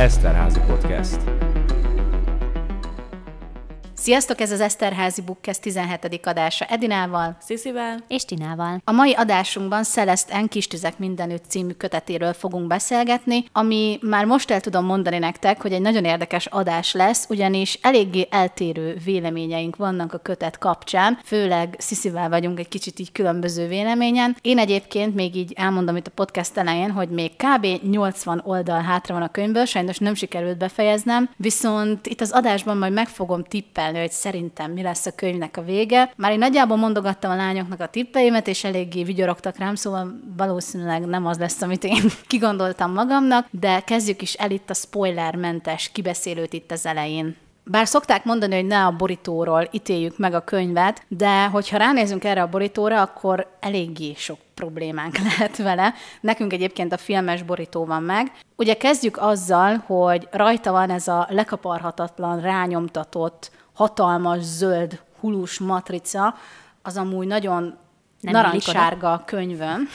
Eszterházi Podcast. Sziasztok, ez az Eszterházi Bookcast 17. adása Edinával, Sziszivel. És Tinával. A mai adásunkban Celeste N. Kistüzek mindenütt című kötetéről fogunk beszélgetni, ami már most el tudom mondani nektek, hogy egy nagyon érdekes adás lesz, ugyanis eléggé eltérő véleményeink vannak a kötet kapcsán, főleg Sziszivel vagyunk egy kicsit így különböző véleményen. Én egyébként még így elmondom itt a podcast elején, hogy még kb. 80 oldal hátra van a könyvből, sajnos nem sikerült befejeznem, viszont itt az adásban majd meg fogom tippelni, hogy szerintem mi lesz a könyvnek a vége. Már én nagyjából mondogattam a lányoknak a tippeimet, és eléggé vigyorogtak rám, szóval valószínűleg nem az lesz, amit én kigondoltam magamnak, de kezdjük is el itt a spoilermentes kibeszélőt itt az elején. Bár szokták mondani, hogy ne a borítóról ítéljük meg a könyvet, de hogyha ránézünk erre a borítóra, akkor eléggé sok problémánk lehet vele. Nekünk egyébként a filmes borító van meg. Ugye kezdjük azzal, hogy rajta van ez a lekaparhatatlan, rányomtatott, hatalmas zöld hulus matrica, az amúgy nagyon Nem narancssárga a könyvön.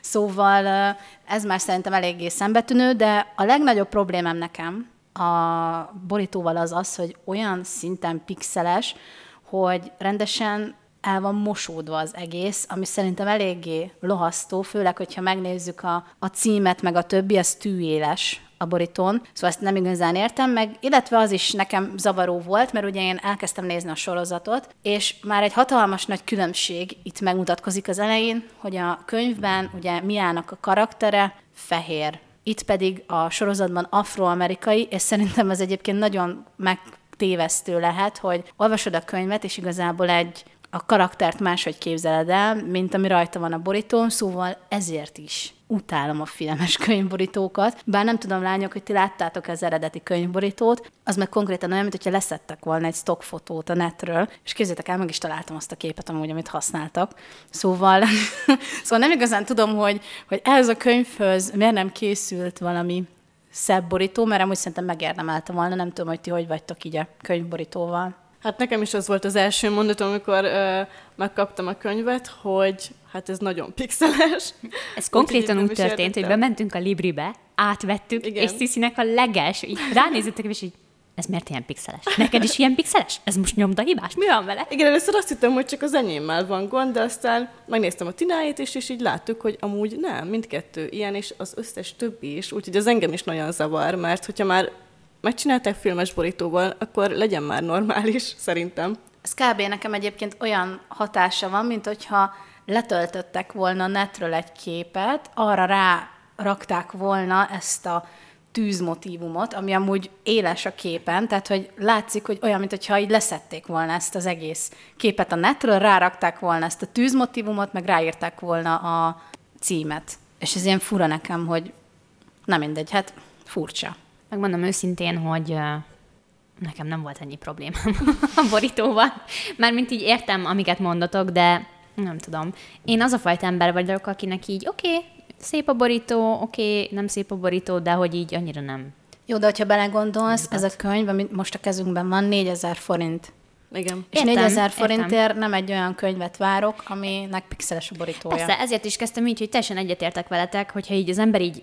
Szóval ez már szerintem eléggé szembetűnő, de a legnagyobb problémám nekem a borítóval az az, hogy olyan szinten pixeles, hogy rendesen el van mosódva az egész, ami szerintem eléggé lohasztó, főleg, hogyha megnézzük a, a címet, meg a többi, az tűéles a borítón, szóval ezt nem igazán értem, meg illetve az is nekem zavaró volt, mert ugye én elkezdtem nézni a sorozatot, és már egy hatalmas nagy különbség itt megmutatkozik az elején, hogy a könyvben ugye Miának a karaktere fehér, itt pedig a sorozatban afroamerikai, és szerintem ez egyébként nagyon megtévesztő lehet, hogy olvasod a könyvet, és igazából egy a karaktert máshogy képzeled el, mint ami rajta van a borítón, szóval ezért is utálom a filmes könyvborítókat. Bár nem tudom, lányok, hogy ti láttátok az eredeti könyvborítót, az meg konkrétan olyan, mint hogyha leszettek volna egy stockfotót a netről, és képzétek el, meg is találtam azt a képet amúgy, amit használtak. Szóval, szóval nem igazán tudom, hogy, hogy ehhez a könyvhöz miért nem készült valami szebb borító, mert amúgy szerintem megérdemelte volna, nem tudom, hogy ti hogy vagytok így a könyvborítóval. Hát nekem is az volt az első mondatom, amikor ö, megkaptam a könyvet, hogy hát ez nagyon pixeles. Ez konkrétan úgy is történt, hogy értettem. bementünk a Libribe, átvettük, Igen. és Sziszinek a legelső, így ránézettek, és így, ez miért ilyen pixeles? Neked is ilyen pixeles? Ez most nyomda hibás? Mi van vele? Igen, először azt hittem, hogy csak az enyémmel van gond, de aztán megnéztem a Tináét is, és így láttuk, hogy amúgy nem, mindkettő ilyen, és az összes többi is, úgyhogy az engem is nagyon zavar, mert hogyha már megcsinálták filmes borítóval, akkor legyen már normális, szerintem. Ez kb. nekem egyébként olyan hatása van, mint hogyha letöltöttek volna netről egy képet, arra rá rakták volna ezt a tűzmotívumot, ami amúgy éles a képen, tehát hogy látszik, hogy olyan, mintha így leszették volna ezt az egész képet a netről, rárakták volna ezt a tűzmotívumot, meg ráírták volna a címet. És ez ilyen fura nekem, hogy nem mindegy, hát furcsa. Megmondom őszintén, hogy nekem nem volt ennyi problémám a borítóval. Mármint így értem, amiket mondotok, de nem tudom. Én az a fajta ember vagyok, akinek így oké, okay, szép a borító, oké, okay, nem szép a borító, de hogy így annyira nem. Jó, de hogyha belegondolsz, ez a könyv, ami most a kezünkben van, 4000 forint. Igen. És Értem, 4000 értem. forintért nem egy olyan könyvet várok, aminek pixeles a borítója. Persze, ezért is kezdtem így, hogy teljesen egyetértek veletek, hogyha így az ember így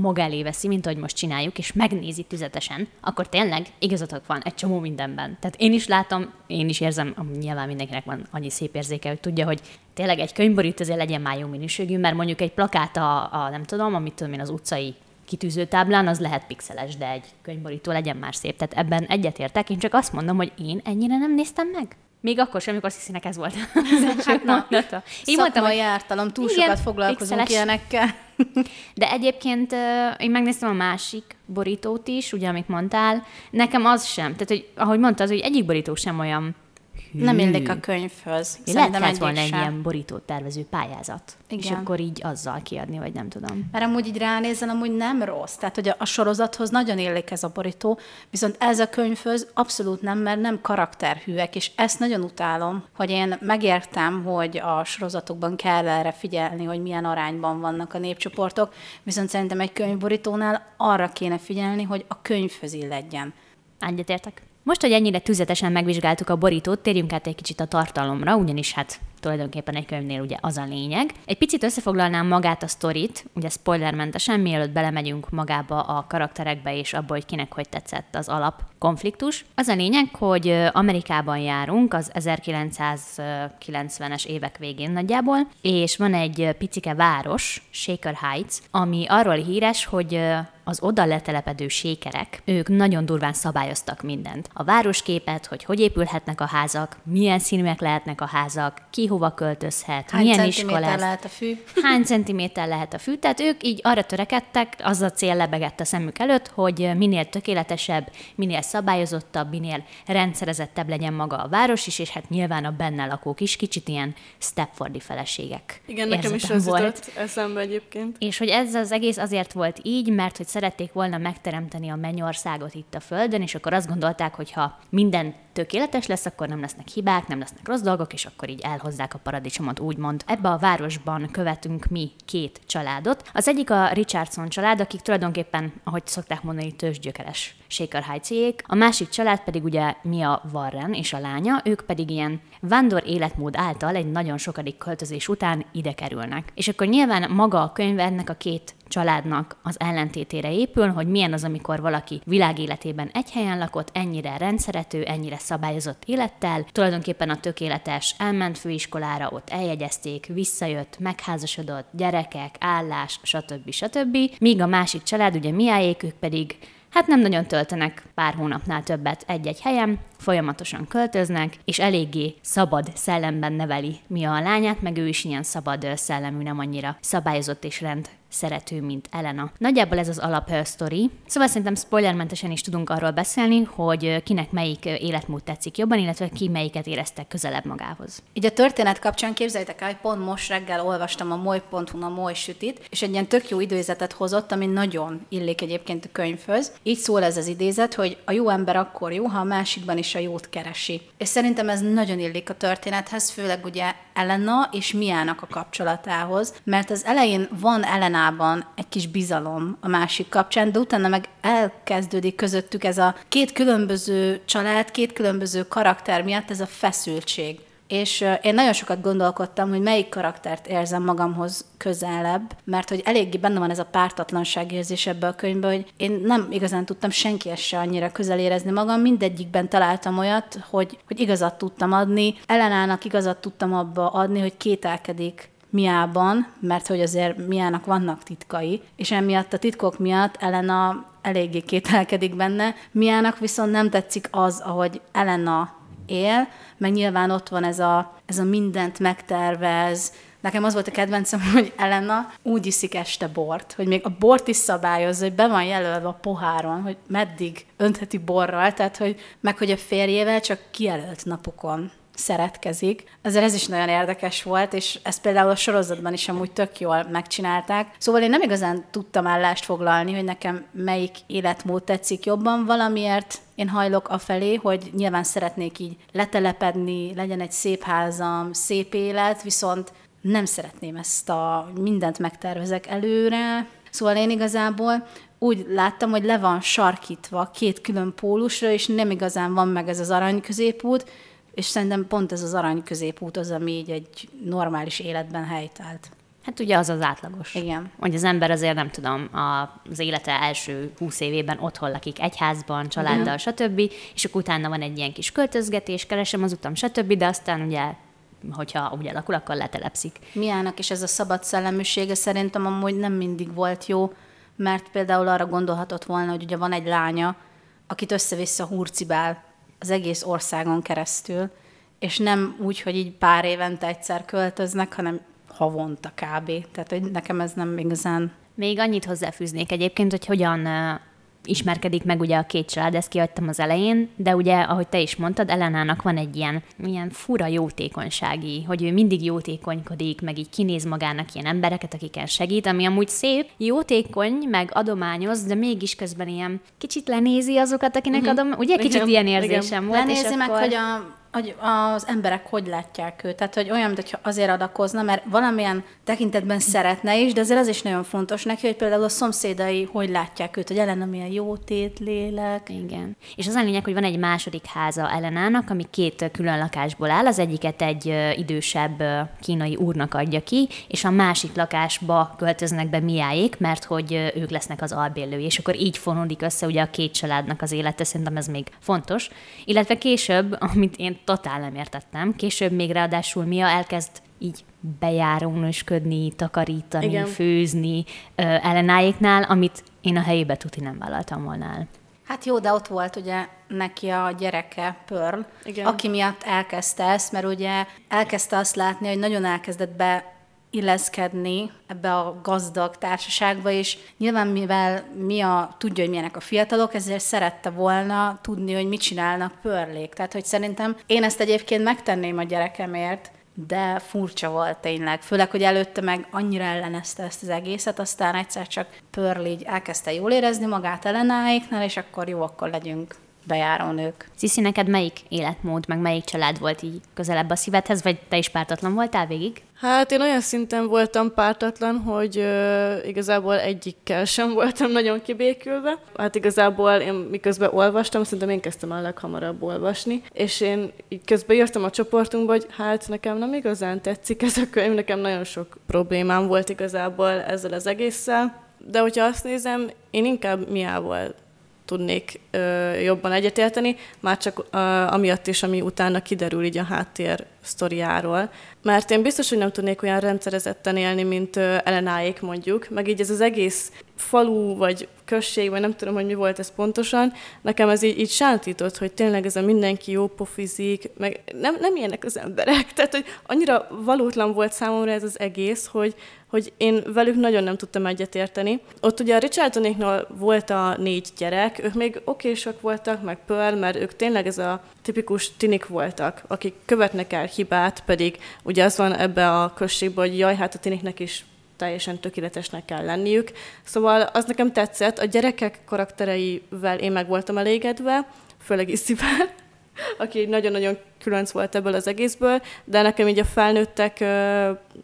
maga elé veszi, mint ahogy most csináljuk, és megnézi tüzetesen, akkor tényleg igazatok van egy csomó mindenben. Tehát én is látom, én is érzem, nyilván mindenkinek van annyi szép érzéke, hogy tudja, hogy tényleg egy könyvborít azért legyen már jó minőségű, mert mondjuk egy plakát a, a nem tudom, amit tudom én, az utcai kitűzőtáblán, az lehet pixeles, de egy könyvborító legyen már szép. Tehát ebben egyetértek, én csak azt mondom, hogy én ennyire nem néztem meg. Még akkor sem, amikor Sziszinek ez volt az első mondata. Én mondtam, hogy ártalom, túl Igen, sokat foglalkozunk pixeles. ilyenekkel. de egyébként én megnéztem a másik borítót is, ugye, amit mondtál. Nekem az sem. Tehát, hogy ahogy mondtad, hogy egyik borító sem olyan Nem illik a könyvhöz. Én lehet, egyik volna egy ilyen borítót tervező pályázat. És Igen. akkor így azzal kiadni, vagy nem tudom. Mert amúgy így ránézel, amúgy nem rossz. Tehát, hogy a, a sorozathoz nagyon illik ez a borító, viszont ez a könyvhöz abszolút nem, mert nem karakterhűek, és ezt nagyon utálom, hogy én megértem, hogy a sorozatokban kell erre figyelni, hogy milyen arányban vannak a népcsoportok, viszont szerintem egy könyvborítónál arra kéne figyelni, hogy a könyvhöz illegyen. Egyetértek. Most, hogy ennyire tüzetesen megvizsgáltuk a borítót, térjünk át egy kicsit a tartalomra, ugyanis hát tulajdonképpen egy könyvnél ugye az a lényeg. Egy picit összefoglalnám magát a sztorit, ugye spoilermentesen, mielőtt belemegyünk magába a karakterekbe és abba, hogy kinek hogy tetszett az alap konfliktus. Az a lényeg, hogy Amerikában járunk az 1990-es évek végén nagyjából, és van egy picike város, Shaker Heights, ami arról híres, hogy az oda letelepedő sékerek, ők nagyon durván szabályoztak mindent. A városképet, hogy hogy épülhetnek a házak, milyen színűek lehetnek a házak, ki hova költözhet, Hány milyen centiméter iskolát. lehet a fű? Hány centiméter lehet a fű? Tehát ők így arra törekedtek, az a cél lebegett a szemük előtt, hogy minél tökéletesebb, minél szabályozottabb, minél rendszerezettebb legyen maga a város is, és hát nyilván a benne lakók is kicsit ilyen Stepfordi feleségek. Igen, nekem is az volt. jutott eszembe egyébként. És hogy ez az egész azért volt így, mert hogy szerették volna megteremteni a mennyországot itt a Földön, és akkor azt gondolták, hogy ha minden tökéletes lesz, akkor nem lesznek hibák, nem lesznek rossz dolgok, és akkor így elhozzák a paradicsomot, úgymond. Ebbe a városban követünk mi két családot. Az egyik a Richardson család, akik tulajdonképpen, ahogy szokták mondani, tőzsgyökeres Shaker heights A másik család pedig ugye Mia Warren és a lánya, ők pedig ilyen vándor életmód által egy nagyon sokadik költözés után ide kerülnek. És akkor nyilván maga a könyv ennek a két családnak az ellentétére épül, hogy milyen az, amikor valaki világéletében egy helyen lakott, ennyire rendszerető, ennyire szabályozott élettel, tulajdonképpen a tökéletes elment főiskolára, ott eljegyezték, visszajött, megházasodott, gyerekek, állás, stb. stb. Míg a másik család, ugye miáék, ők pedig hát nem nagyon töltenek pár hónapnál többet egy-egy helyen, folyamatosan költöznek, és eléggé szabad szellemben neveli Mia a lányát, meg ő is ilyen szabad szellemű, nem annyira szabályozott és rend szerető, mint Elena. Nagyjából ez az alap ö, sztori. Szóval szerintem spoilermentesen is tudunk arról beszélni, hogy kinek melyik életmód tetszik jobban, illetve ki melyiket érezte közelebb magához. Így a történet kapcsán képzeljétek el, hogy pont most reggel olvastam a moly.hu a moly sütit, és egy ilyen tök jó idézetet hozott, ami nagyon illik egyébként a könyvhöz. Így szól ez az idézet, hogy a jó ember akkor jó, ha a másikban is a jót keresi. És szerintem ez nagyon illik a történethez, főleg ugye Elena és Miának a kapcsolatához, mert az elején van Elenában egy kis bizalom a másik kapcsán, de utána meg elkezdődik közöttük ez a két különböző család, két különböző karakter miatt ez a feszültség. És én nagyon sokat gondolkodtam, hogy melyik karaktert érzem magamhoz közelebb, mert hogy eléggé benne van ez a pártatlanság érzés ebbe a könyvbe, hogy én nem igazán tudtam senkihez se annyira közel érezni magam, mindegyikben találtam olyat, hogy, hogy igazat tudtam adni, Elenának igazat tudtam abba adni, hogy kételkedik Miában, mert hogy azért Miának vannak titkai, és emiatt a titkok miatt Elena eléggé kételkedik benne, Miának viszont nem tetszik az, ahogy Elena él, meg nyilván ott van ez a, ez a mindent megtervez, Nekem az volt a kedvencem, hogy Elena úgy iszik este bort, hogy még a bort is szabályozza, hogy be van jelölve a poháron, hogy meddig öntheti borral, tehát hogy meg hogy a férjével csak kijelölt napokon szeretkezik. Ezért ez is nagyon érdekes volt, és ezt például a sorozatban is amúgy tök jól megcsinálták. Szóval én nem igazán tudtam állást foglalni, hogy nekem melyik életmód tetszik jobban, valamiért én hajlok afelé, hogy nyilván szeretnék így letelepedni, legyen egy szép házam, szép élet, viszont nem szeretném ezt a mindent megtervezek előre. Szóval én igazából úgy láttam, hogy le van sarkítva két külön pólusra, és nem igazán van meg ez az arany középút, és szerintem pont ez az arany középút az, ami így egy normális életben helytált. Hát ugye az az átlagos. Igen. Hogy az ember azért nem tudom, az élete első húsz évében otthon lakik egyházban, családdal, stb. És akkor utána van egy ilyen kis költözgetés, keresem az utam, stb. De aztán ugye, hogyha úgy alakul, akkor letelepszik. Miának is ez a szabad szelleműsége szerintem amúgy nem mindig volt jó, mert például arra gondolhatott volna, hogy ugye van egy lánya, akit össze-vissza hurcibál az egész országon keresztül, és nem úgy, hogy így pár évente egyszer költöznek, hanem havonta kb. Tehát, hogy nekem ez nem igazán... Még annyit hozzáfűznék egyébként, hogy hogyan ismerkedik meg ugye a két család, ezt kiadtam az elején, de ugye, ahogy te is mondtad, Elenának van egy ilyen, ilyen fura jótékonysági, hogy ő mindig jótékonykodik, meg így kinéz magának ilyen embereket, akiken segít, ami amúgy szép, jótékony, meg adományoz, de mégis közben ilyen kicsit lenézi azokat, akinek uh-huh. adom, ugye kicsit Igen, ilyen igen. érzésem volt. Lenézi és meg, akkor... hogy a hogy az emberek hogy látják őt. Tehát, hogy olyan, mintha azért adakozna, mert valamilyen tekintetben szeretne is, de azért az is nagyon fontos neki, hogy például a szomszédai hogy látják őt, hogy Elena milyen jó tét, lélek. Igen. És az a lényeg, hogy van egy második háza Elenának, ami két külön lakásból áll. Az egyiket egy idősebb kínai úrnak adja ki, és a másik lakásba költöznek be miáék, mert hogy ők lesznek az albérlői, és akkor így fonódik össze ugye a két családnak az élete, szerintem ez még fontos. Illetve később, amit én totál nem értettem, később még ráadásul Mia elkezd így bejárónősködni, takarítani, Igen. Főzni ö, ellenáéknál, amit én a helyébe tuti nem vállaltam volna el. Hát jó, de ott volt ugye neki a gyereke, Pearl, Igen. aki miatt elkezdte ezt, mert ugye elkezdte azt látni, hogy nagyon elkezdett be illeszkedni ebbe a gazdag társaságba, és nyilván mivel mi a, tudja, hogy milyenek a fiatalok, ezért szerette volna tudni, hogy mit csinálnak pörlék. Tehát, hogy szerintem én ezt egyébként megtenném a gyerekemért, de furcsa volt tényleg. Főleg, hogy előtte meg annyira ellenezte ezt az egészet, aztán egyszer csak Pearl így elkezdte jól érezni magát ellenáiknál, és akkor jó, akkor legyünk bejárónők. Sziszi, neked melyik életmód, meg melyik család volt így közelebb a szívedhez, vagy te is pártatlan voltál végig? Hát én olyan szinten voltam pártatlan, hogy ö, igazából egyikkel sem voltam nagyon kibékülve. Hát igazából én miközben olvastam, szerintem én kezdtem el leghamarabb olvasni, és én így közben írtam a csoportunkba, hogy hát nekem nem igazán tetszik ez a könyv, nekem nagyon sok problémám volt igazából ezzel az egésszel. De hogyha azt nézem, én inkább miával tudnék ö, jobban egyetérteni, már csak ö, amiatt is, ami utána kiderül így a háttér sztoriáról. Mert én biztos, hogy nem tudnék olyan rendszerezetten élni, mint ö, Elenáék mondjuk, meg így ez az egész falu, vagy község, vagy nem tudom, hogy mi volt ez pontosan, nekem ez így, így sántított, hogy tényleg ez a mindenki jó pofizik, meg nem, nem ilyenek az emberek. Tehát, hogy annyira valótlan volt számomra ez az egész, hogy, hogy én velük nagyon nem tudtam egyetérteni. Ott ugye a Richardonéknál volt a négy gyerek, ők még okésak voltak, meg Pearl, mert ők tényleg ez a tipikus tinik voltak, akik követnek el hibát, pedig ugye az van ebbe a községben, hogy jaj, hát a tiniknek is teljesen tökéletesnek kell lenniük. Szóval az nekem tetszett, a gyerekek karaktereivel én meg voltam elégedve, főleg Iszivel, aki nagyon-nagyon különc volt ebből az egészből, de nekem így a felnőttek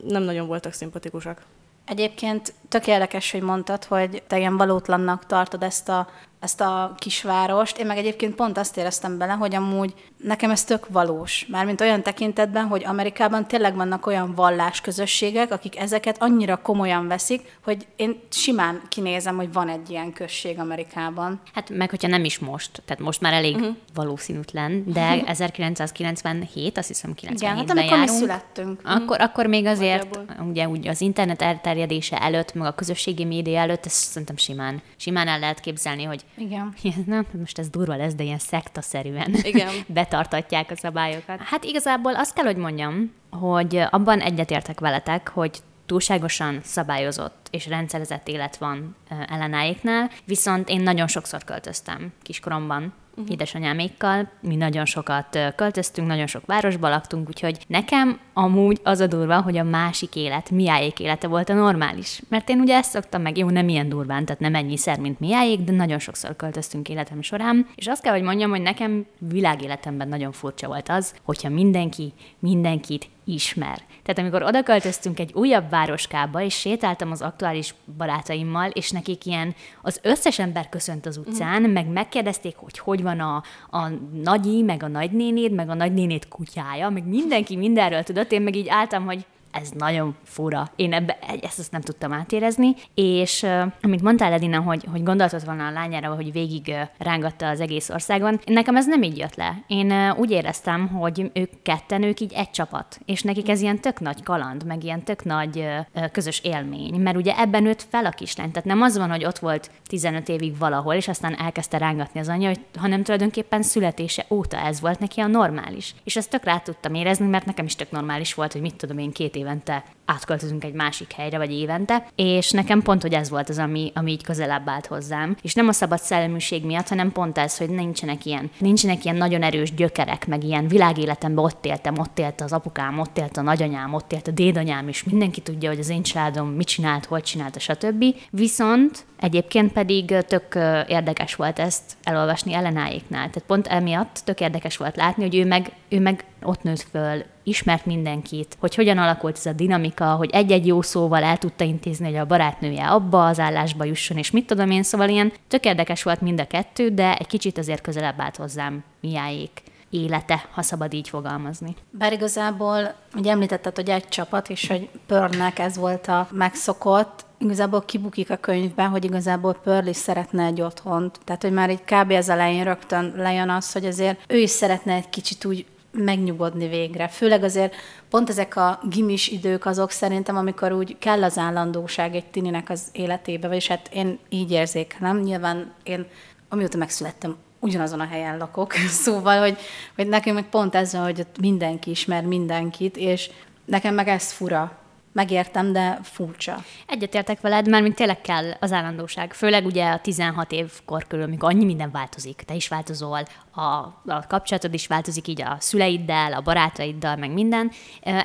nem nagyon voltak szimpatikusak. Egyébként tök érdekes, hogy mondtad, hogy te ilyen valótlannak tartod ezt a, ezt a kisvárost. Én meg egyébként pont azt éreztem bele, hogy amúgy nekem ez tök valós. Mármint olyan tekintetben, hogy Amerikában tényleg vannak olyan vallásközösségek, akik ezeket annyira komolyan veszik, hogy én simán kinézem, hogy van egy ilyen község Amerikában. Hát meg, hogyha nem is most, tehát most már elég uh-huh. valószínűtlen, de 1997, azt hiszem 97-ben Igen, hát amikor mi születtünk. Akkor, akkor még azért, Nagyjából. ugye úgy az internet elterjedése előtt, meg a közösségi média előtt, ezt szerintem simán, simán el lehet képzelni, hogy Igen. nem, most ez durva lesz, de ilyen szektaszerűen Igen. betartatják a szabályokat. Hát igazából azt kell, hogy mondjam, hogy abban egyetértek veletek, hogy túlságosan szabályozott és rendszerezett élet van ö, ellenáéknál, viszont én nagyon sokszor költöztem kiskoromban, uh-huh. édesanyámékkal, mi nagyon sokat költöztünk, nagyon sok városba laktunk, úgyhogy nekem amúgy az a durva, hogy a másik élet, miáék élete volt a normális. Mert én ugye ezt szoktam meg, jó, nem ilyen durván, tehát nem ennyiszer, mint miáék, de nagyon sokszor költöztünk életem során, és azt kell, hogy mondjam, hogy nekem világéletemben nagyon furcsa volt az, hogyha mindenki mindenkit ismer. Tehát amikor oda költöztünk egy újabb városkába, és sétáltam az aktuális barátaimmal, és nekik ilyen az összes ember köszönt az utcán, meg megkérdezték, hogy hogy van a, a nagyi, meg a nagynénéd, meg a nagynénéd kutyája, meg mindenki mindenről tudott, én meg így álltam, hogy ez nagyon fura. Én ebbe, ezt, ezt nem tudtam átérezni, és amit mondtál, Edina, hogy, hogy gondoltad volna a lányára, hogy végig rángatta az egész országon, nekem ez nem így jött le. Én úgy éreztem, hogy ők ketten, ők így egy csapat, és nekik ez ilyen tök nagy kaland, meg ilyen tök nagy közös élmény, mert ugye ebben nőtt fel a kislány, tehát nem az van, hogy ott volt 15 évig valahol, és aztán elkezdte rángatni az anyja, hanem tulajdonképpen születése óta ez volt neki a normális. És ezt tök rá tudtam érezni, mert nekem is tök normális volt, hogy mit tudom én két évente átköltözünk egy másik helyre, vagy évente, és nekem pont, hogy ez volt az, ami, ami így közelebb állt hozzám. És nem a szabad szelleműség miatt, hanem pont ez, hogy nincsenek ilyen, nincsenek ilyen nagyon erős gyökerek, meg ilyen világéletemben ott éltem, ott élt az apukám, ott élt a nagyanyám, ott élt a dédanyám, és mindenki tudja, hogy az én családom mit csinált, hol csinált, stb. Viszont Egyébként pedig tök érdekes volt ezt elolvasni Ellenáéknál. Tehát pont emiatt tök érdekes volt látni, hogy ő meg, ő meg ott nőtt föl, ismert mindenkit, hogy hogyan alakult ez a dinamika, hogy egy-egy jó szóval el tudta intézni, hogy a barátnője abba az állásba jusson, és mit tudom én, szóval ilyen tök érdekes volt mind a kettő, de egy kicsit azért közelebb állt hozzám miáék élete, ha szabad így fogalmazni. Bár igazából, ugye említetted, hogy egy csapat, és hogy Pörnek ez volt a megszokott, igazából kibukik a könyvben, hogy igazából Pearl is szeretne egy otthont. Tehát, hogy már így kb. az elején rögtön lejön az, hogy azért ő is szeretne egy kicsit úgy megnyugodni végre. Főleg azért pont ezek a gimis idők azok szerintem, amikor úgy kell az állandóság egy tininek az életébe, vagyis hát én így érzékelem. Nyilván én amióta megszülettem, ugyanazon a helyen lakok, szóval, hogy, hogy nekem meg pont ez van, hogy ott mindenki ismer mindenkit, és nekem meg ez fura, Megértem, de furcsa. Egyetértek veled, mert mint tényleg kell az állandóság. Főleg ugye a 16 év kor körül, amikor annyi minden változik. Te is változol, a, a kapcsolatod is változik így a szüleiddel, a barátaiddal, meg minden.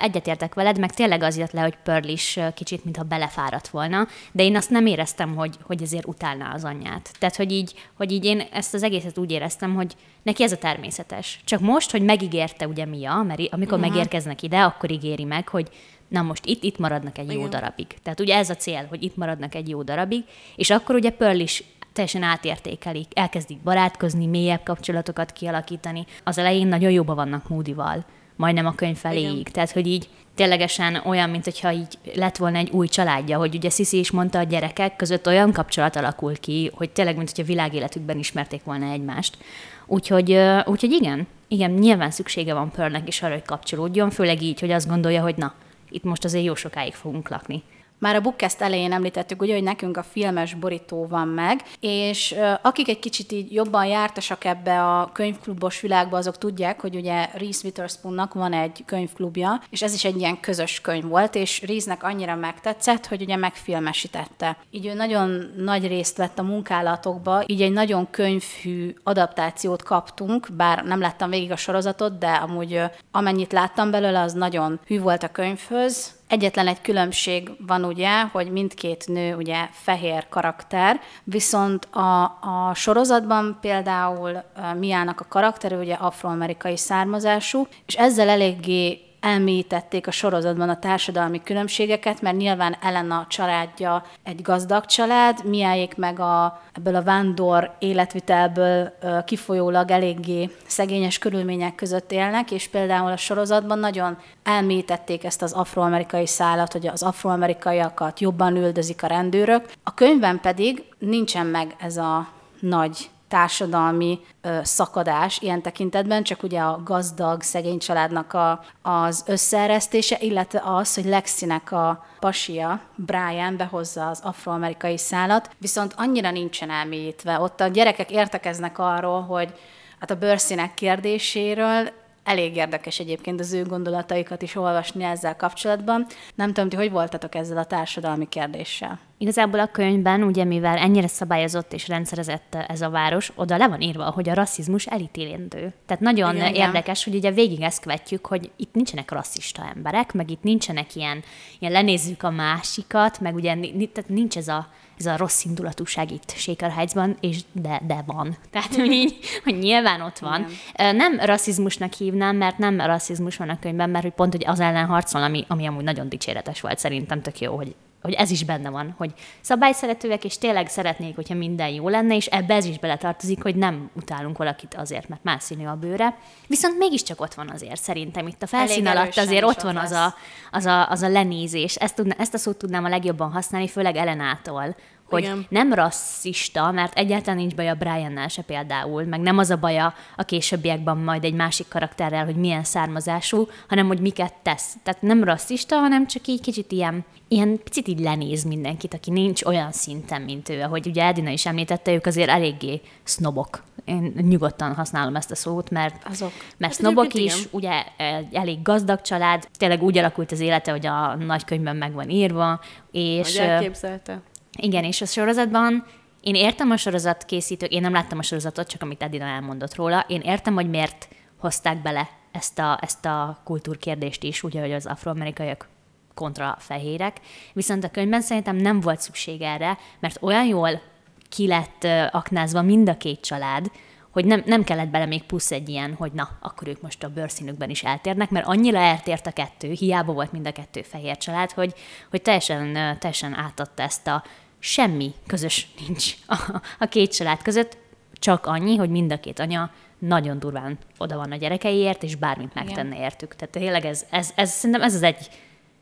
Egyetértek veled, meg tényleg az jött le, hogy Pearl is kicsit, mintha belefáradt volna, de én azt nem éreztem, hogy, hogy ezért utálná az anyját. Tehát, hogy így, hogy így én ezt az egészet úgy éreztem, hogy neki ez a természetes. Csak most, hogy megígérte ugye Mia, mert amikor uh-huh. megérkeznek ide, akkor ígéri meg, hogy na most itt, itt maradnak egy Igen. jó darabig. Tehát ugye ez a cél, hogy itt maradnak egy jó darabig, és akkor ugye Pearl is teljesen átértékelik, elkezdik barátkozni, mélyebb kapcsolatokat kialakítani. Az elején nagyon jóba vannak Moody-val, majdnem a könyv feléig. Igen. Tehát, hogy így ténylegesen olyan, mint hogyha így lett volna egy új családja, hogy ugye Sisi is mondta, a gyerekek között olyan kapcsolat alakul ki, hogy tényleg, mint hogyha világéletükben ismerték volna egymást. Úgyhogy, úgyhogy igen, igen, nyilván szüksége van Pearlnek is arra, hogy kapcsolódjon, főleg így, hogy azt gondolja, hogy na, itt most azért jó sokáig fogunk lakni. Már a Bookcast elején említettük, ugye, hogy nekünk a filmes borító van meg, és akik egy kicsit így jobban jártasak ebbe a könyvklubos világba, azok tudják, hogy ugye Reese Witherspoonnak van egy könyvklubja, és ez is egy ilyen közös könyv volt, és Reese-nek annyira megtetszett, hogy ugye megfilmesítette. Így ő nagyon nagy részt vett a munkálatokba, így egy nagyon könyvhű adaptációt kaptunk, bár nem láttam végig a sorozatot, de amúgy amennyit láttam belőle, az nagyon hű volt a könyvhöz, Egyetlen egy különbség van ugye, hogy mindkét nő ugye fehér karakter, viszont a, a sorozatban például Miának a karaktere ugye afroamerikai származású, és ezzel eléggé elmélyítették a sorozatban a társadalmi különbségeket, mert nyilván Elena családja egy gazdag család, miájék meg a, ebből a vándor életvitelből kifolyólag eléggé szegényes körülmények között élnek, és például a sorozatban nagyon elmélyítették ezt az afroamerikai szállat, hogy az afroamerikaiakat jobban üldözik a rendőrök. A könyvben pedig nincsen meg ez a nagy társadalmi ö, szakadás ilyen tekintetben, csak ugye a gazdag, szegény családnak a, az összeeresztése, illetve az, hogy Lexinek a pasia, Brian behozza az afroamerikai szállat, viszont annyira nincsen elmélyítve. Ott a gyerekek értekeznek arról, hogy hát a bőrszínek kérdéséről elég érdekes egyébként az ő gondolataikat is olvasni ezzel kapcsolatban. Nem tudom, ti hogy voltatok ezzel a társadalmi kérdéssel? Igazából a könyvben, ugye mivel ennyire szabályozott és rendszerezett ez a város, oda le van írva, hogy a rasszizmus elítélendő. Tehát nagyon igen, érdekes, igen. hogy ugye végig ezt követjük, hogy itt nincsenek rasszista emberek, meg itt nincsenek ilyen, ilyen lenézzük a másikat, meg ugye tehát nincs ez a ez a rossz indulatúság itt Shaker Heights-ban, és de, de van. Tehát, hogy így, hogy nyilván ott van. Igen. Nem rasszizmusnak hívnám, mert nem rasszizmus van a könyvben, mert hogy pont hogy az ellen harcol, ami, ami amúgy nagyon dicséretes volt, szerintem tök jó, hogy hogy ez is benne van, hogy szabályszeretőek, és tényleg szeretnék, hogyha minden jó lenne, és ebbe ez is beletartozik, hogy nem utálunk valakit azért, mert más színű a bőre. Viszont mégiscsak ott van azért, szerintem itt a felszín Elég alatt azért ott van az a, az, a, az a lenézés. Ezt, tudna, ezt a szót tudnám a legjobban használni, főleg Elenától, hogy Igen. nem rasszista, mert egyáltalán nincs baja Briannál se például, meg nem az a baja a későbbiekben majd egy másik karakterrel, hogy milyen származású, hanem hogy miket tesz. Tehát nem rasszista, hanem csak így kicsit ilyen, ilyen picit így lenéz mindenkit, aki nincs olyan szinten, mint ő. Ahogy ugye Edina is említette, ők azért eléggé sznobok. Én nyugodtan használom ezt a szót, mert, Azok. mert Hát sznobok is, igen. ugye elég gazdag család, tényleg úgy alakult az élete, hogy a nagykönyvben meg van írva, és Hogy elképzelte. Igen, és a sorozatban én értem a sorozat készítők, én nem láttam a sorozatot, csak amit Edina elmondott róla, én értem, hogy miért hozták bele ezt a, ezt a kultúrkérdést is, úgy, hogy az afroamerikaiak kontra fehérek, viszont a könyvben szerintem nem volt szükség erre, mert olyan jól ki lett aknázva mind a két család, hogy nem, nem kellett bele még plusz egy ilyen, hogy na, akkor ők most a bőrszínükben is eltérnek, mert annyira eltért a kettő, hiába volt mind a kettő fehér család, hogy, hogy teljesen, teljesen átadta ezt a semmi közös nincs a, a két család között, csak annyi, hogy mind a két anya nagyon durván oda van a gyerekeiért, és bármit megtenne értük. Tehát tényleg ez, ez, ez, szerintem ez az egy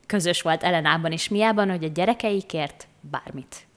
közös volt Ellenában és Miában, hogy a gyerekeikért bármit.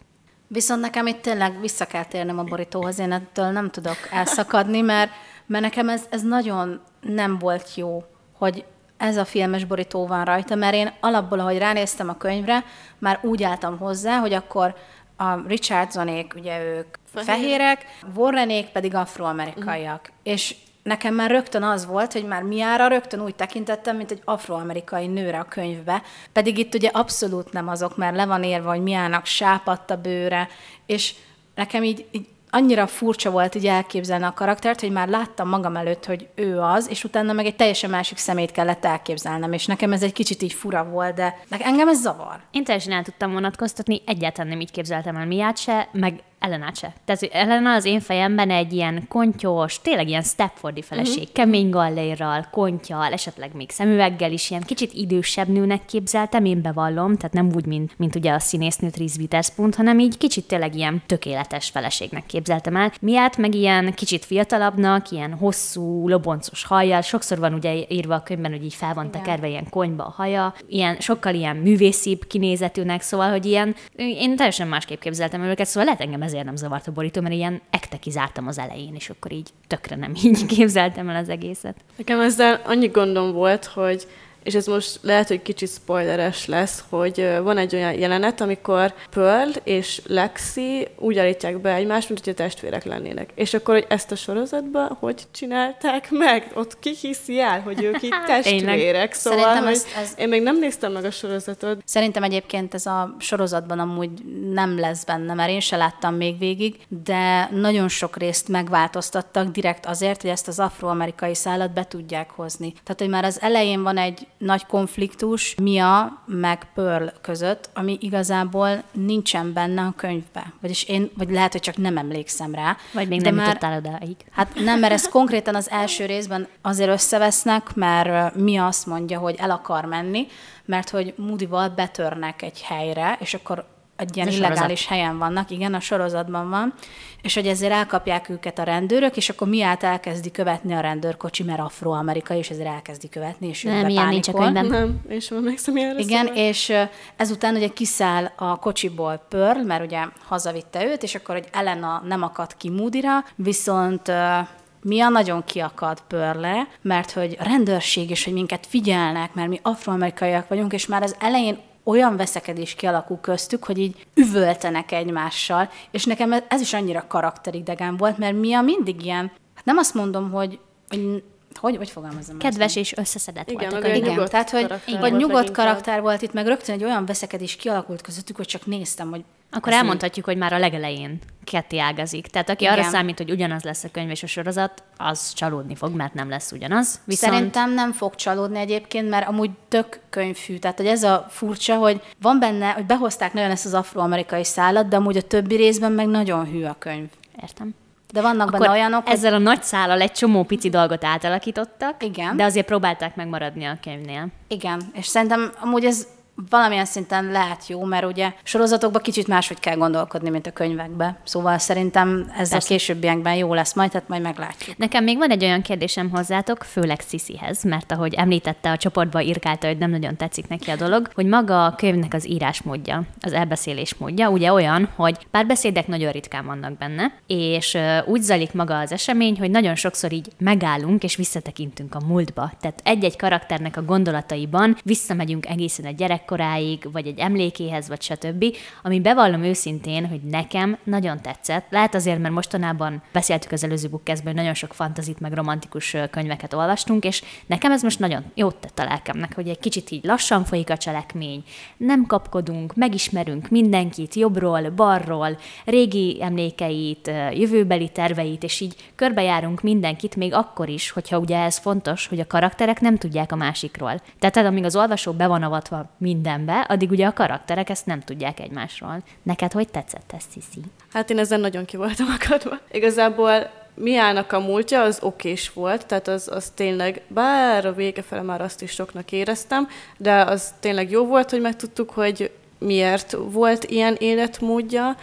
Viszont nekem itt tényleg vissza kell térnem a borítóhoz, én ettől nem tudok elszakadni, mert, mert nekem ez, ez nagyon nem volt jó, hogy ez a filmes borító van rajta, mert én alapból, ahogy ránéztem a könyvre, már úgy álltam hozzá, hogy akkor a Richardsonék, ugye ők Fehérek. fehérek, Warrenék pedig afroamerikaiak. Uh-huh. És nekem már rögtön az volt, hogy már miára rögtön úgy tekintettem, mint egy afroamerikai nőre a könyvbe, pedig itt ugye abszolút nem azok, mert le van írva, hogy miának sápadt a bőre, és nekem így, így annyira furcsa volt így elképzelni a karaktert, hogy már láttam magam előtt, hogy ő az, és utána meg egy teljesen másik szemét kellett elképzelnem, és nekem ez egy kicsit így fura volt, de engem ez zavar. Én teljesen el tudtam vonatkoztatni, egyáltalán nem így képzeltem el Miát se, meg Ellenát se. Tehát Elena az én fejemben egy ilyen kontyos, tényleg ilyen Stepfordi feleség, uh-huh. kemény gallérral, kontyal, esetleg még szemüveggel is, ilyen kicsit idősebb nőnek képzeltem, én bevallom, tehát nem úgy, mint, mint ugye a színésznőt Reese Witherspoon, hanem így kicsit tényleg ilyen tökéletes feleségnek képzeltem el. Miát meg ilyen kicsit fiatalabbnak, ilyen hosszú, loboncos hajjal, sokszor van ugye írva a könyvben, hogy így fel van tekerve ilyen konyba a haja, ilyen sokkal ilyen művészibb kinézetűnek, szóval, hogy ilyen, én teljesen másképp képzeltem el őket, szóval lehet engem ezért nem zavart a borító, mert ilyen ekte kizártam az elején, és akkor így tökre nem így képzeltem el az egészet. Nekem ezzel annyi gondom volt, hogy és ez most lehet, hogy kicsit spoileres lesz, hogy van egy olyan jelenet, amikor Pearl és Lexi úgy állítják be egymást, mint hogyha testvérek lennének. És akkor, hogy ezt a sorozatban hogy csinálták meg? Ott ki hiszi el, hogy ők itt testvérek? Szóval, Szerintem hogy ez- ez- én még nem néztem meg a sorozatot. Szerintem egyébként ez a sorozatban amúgy nem lesz benne, mert én se láttam még végig, de nagyon sok részt megváltoztattak direkt azért, hogy ezt az afroamerikai szállat be tudják hozni. Tehát, hogy már az elején van egy nagy konfliktus Mia meg Pearl között, ami igazából nincsen benne a könyvbe. Vagyis én, vagy lehet, hogy csak nem emlékszem rá. Vagy még de nem már, jutottál odáig. Hát nem, mert ez konkrétan az első részben azért összevesznek, mert ö, mi azt mondja, hogy el akar menni, mert hogy Moody-val betörnek egy helyre, és akkor egy ilyen a illegális helyen vannak, igen, a sorozatban van, és hogy ezért elkapják őket a rendőrök, és akkor miát elkezdi követni a rendőrkocsi, mert afroamerikai, és ezért elkezdi követni, és ő Nem, ilyen nincs a könyvben. Nem, sem emlékszem ilyenre. Igen, szóval. és ezután ugye kiszáll a kocsiból Pearl, mert ugye hazavitte őt, és akkor, hogy Elena nem akad ki Moody-ra, viszont Mia nagyon kiakad Pearl-le, mert hogy a rendőrség és hogy minket figyelnek, mert mi afroamerikaiak vagyunk, és már az elején olyan veszekedés kialakul köztük, hogy így üvöltenek egymással, és nekem ez- is annyira karakteridegen volt, mert Mia mindig ilyen, hát nem azt mondom, hogy hogy, hogy, hogy fogalmazom ezt? Kedves és összeszedett Igen, voltak Igen, nyugodt tehát hogy karakter vagy volt nyugodt leginkább. karakter volt itt, meg rögtön egy olyan veszekedés kialakult közöttük, hogy csak néztem, hogy Akkor ez elmondhatjuk, hogy már a legelején ketté ágazik. Tehát aki arra Igen. számít, hogy ugyanaz lesz a könyv és a sorozat, az csalódni fog, mert nem lesz ugyanaz. Viszont Szerintem nem fog csalódni egyébként, mert amúgy tök könyvfű. Tehát, hogy ez a furcsa, hogy van benne, hogy behozták nagyon ezt az afroamerikai szállat, de amúgy a többi részben meg nagyon hű a könyv. értem. De vannak Akkor benne olyanok, hogy ezzel a nagy szállal egy csomó pici dolgot átalakítottak, Igen. de azért próbálták megmaradni a könyvnél. igen, és szerintem amúgy ez valamilyen szinten lehet jó, mert ugye sorozatokban kicsit máshogy kell gondolkodni, mint a könyvekbe. Szóval szerintem ez a későbbiekben jó lesz majd, tehát majd meglátjuk. Nekem még van egy olyan kérdésem hozzátok, főleg Sziszihez, mert ahogy említette, a csoportba írkálta, hogy nem nagyon tetszik neki a dolog, hogy maga a könyvnek az írásmódja, az elbeszélés módja, ugye olyan, hogy párbeszédek nagyon ritkán vannak benne, és úgy zajlik maga az esemény, hogy nagyon sokszor így megállunk és visszatekintünk a múltba. Tehát egy-egy karakternek a gondolataiban visszamegyünk egészen a gyerekkoráig, vagy egy emlékéhez, vagy stb. Ami bevallom őszintén, hogy nekem nagyon tetszett. Lehet azért, mert mostanában beszéltük az előző bookcastben, hogy nagyon sok fantazit, meg romantikus könyveket olvastunk, és nekem ez most nagyon jót tett a lelkemnek, hogy egy kicsit így lassan folyik a cselekmény, nem kapkodunk, megismerünk mindenkit jobbról, balról, régi emlékeit, jövőbeli terveit, és így körbejárunk mindenkit, még akkor is, hogyha ugye ez fontos, hogy a karakterek nem tudják a másikról. Tehát amíg az olvasó be van avatva mindenbe, addig ugye a karakterek ezt nem tudják egymásról. Neked hogy tetszett ez, Sziszi? Hát én ezen nagyon ki voltam akadva. Igazából Miának a múltja az okés volt, tehát az, az tényleg, bár a vége fele már azt is soknak éreztem, de az tényleg jó volt, hogy megtudtuk, hogy miért volt ilyen életmódja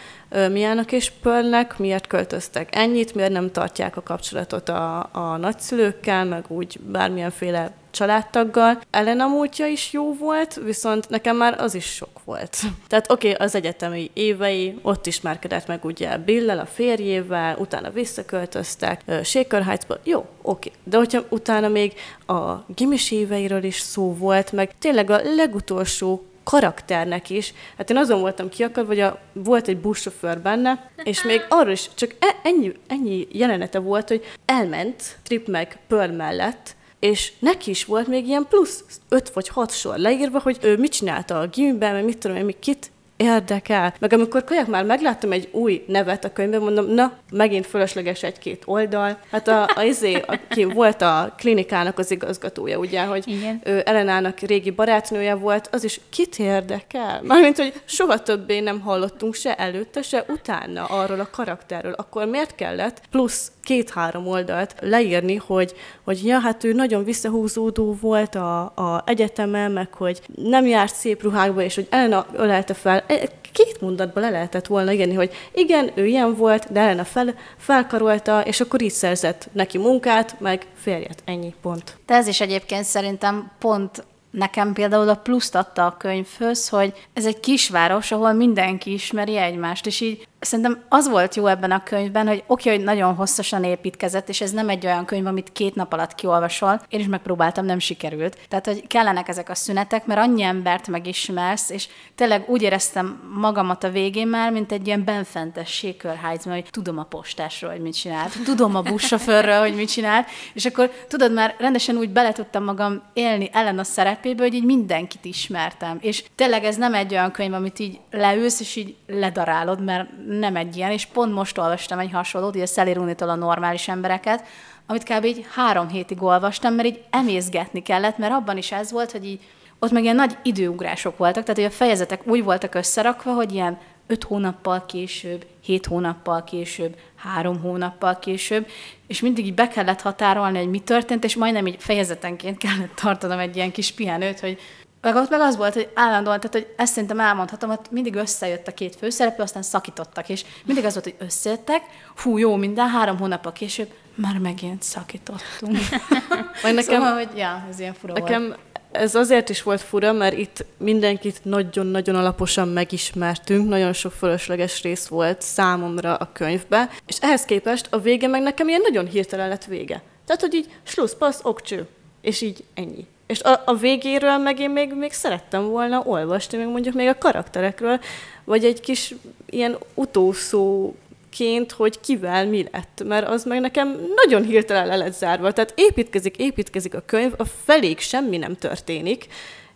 Miának és Pörlnek, miért költöztek ennyit, miért nem tartják a kapcsolatot a, a nagyszülőkkel, meg úgy bármilyenféle családtaggal. Elena múltja is jó volt, viszont nekem már az is sok volt. Tehát oké, okay, az egyetemi évei, ott ismerkedett meg ugye Billel, a férjével, utána visszaköltöztek, Shaker Heights-ba, jó, oké. Okay. De hogyha utána még a gimis éveiről is szó volt, meg tényleg a legutolsó karakternek is. Hát én azon voltam kiakadva, hogy a, volt egy buszsofőr benne, és még arról is csak e, ennyi, ennyi jelenete volt, hogy elment Trip meg Pearl mellett, és neki is volt még ilyen plusz öt vagy hat sor leírva, hogy ő mit csinálta a gimiben, meg mit tudom én, kit érdekel. Meg amikor kajak már megláttam egy új nevet a könyvben, mondom, na, megint fölösleges egy-két oldal. Hát a, a izé, aki volt a klinikának az igazgatója, ugye, hogy Igen. ő Elenának régi barátnője volt, az is kit érdekel? Mármint, hogy soha többé nem hallottunk se előtte, se utána arról a karakterről. Akkor miért kellett plusz két-három oldalt leírni, hogy, hogy ja, hát ő nagyon visszahúzódó volt a, a egyetemen, meg hogy nem járt szép ruhákba, és hogy Elena ölelte fel. E, két mondatban le lehetett volna írni, hogy igen, ő ilyen volt, de Elena fel, felkarolta, és akkor így szerzett neki munkát, meg férjet. Ennyi pont. De ez is egyébként szerintem pont Nekem például a pluszt adta a könyvhöz, hogy ez egy kisváros, ahol mindenki ismeri egymást, és így szerintem az volt jó ebben a könyvben, hogy oké, hogy nagyon hosszasan építkezett, és ez nem egy olyan könyv, amit két nap alatt kiolvasol. Én is megpróbáltam, nem sikerült. Tehát, hogy kellenek ezek a szünetek, mert annyi embert megismersz, és tényleg úgy éreztem magamat a végén már, mint egy ilyen benfentes Heights, hogy tudom a postásról, hogy mit csinált, tudom a buszsofőrről, hogy mit csinált, és akkor tudod, már rendesen úgy bele tudtam magam élni ellen a szerepébe, hogy így mindenkit ismertem. És tényleg ez nem egy olyan könyv, amit így leülsz, és így ledarálod, mert nem egy ilyen, és pont most olvastam egy hasonlót, ugye Sally a normális embereket, amit kb. így három hétig olvastam, mert így emészgetni kellett, mert abban is ez volt, hogy így ott meg ilyen nagy időugrások voltak, tehát hogy a fejezetek úgy voltak összerakva, hogy ilyen öt hónappal később, hét hónappal később, három hónappal később, és mindig így be kellett határolni, hogy mi történt, és majdnem így fejezetenként kellett tartanom egy ilyen kis pihenőt, hogy meg ott meg az volt, hogy állandóan, tehát hogy ezt szerintem elmondhatom, hogy mindig összejött a két főszereplő, aztán szakítottak, és mindig az volt, hogy összejöttek, fú, jó, minden három hónappal később már megint szakítottunk. Vagy nekem, szóval, hogy ja, ez ilyen fura nekem volt. Ez azért is volt fura, mert itt mindenkit nagyon-nagyon alaposan megismertünk, nagyon sok fölösleges rész volt számomra a könyvbe, és ehhez képest a vége meg nekem ilyen nagyon hirtelen lett vége. Tehát, hogy így slusz, passz, okcső, és így ennyi. És a, a végéről meg én még, még szerettem volna olvasni, meg mondjuk még a karakterekről, vagy egy kis ilyen utószóként, hogy kivel mi lett, mert az meg nekem nagyon hirtelen le lett zárva. Tehát építkezik, építkezik a könyv, a felék semmi nem történik,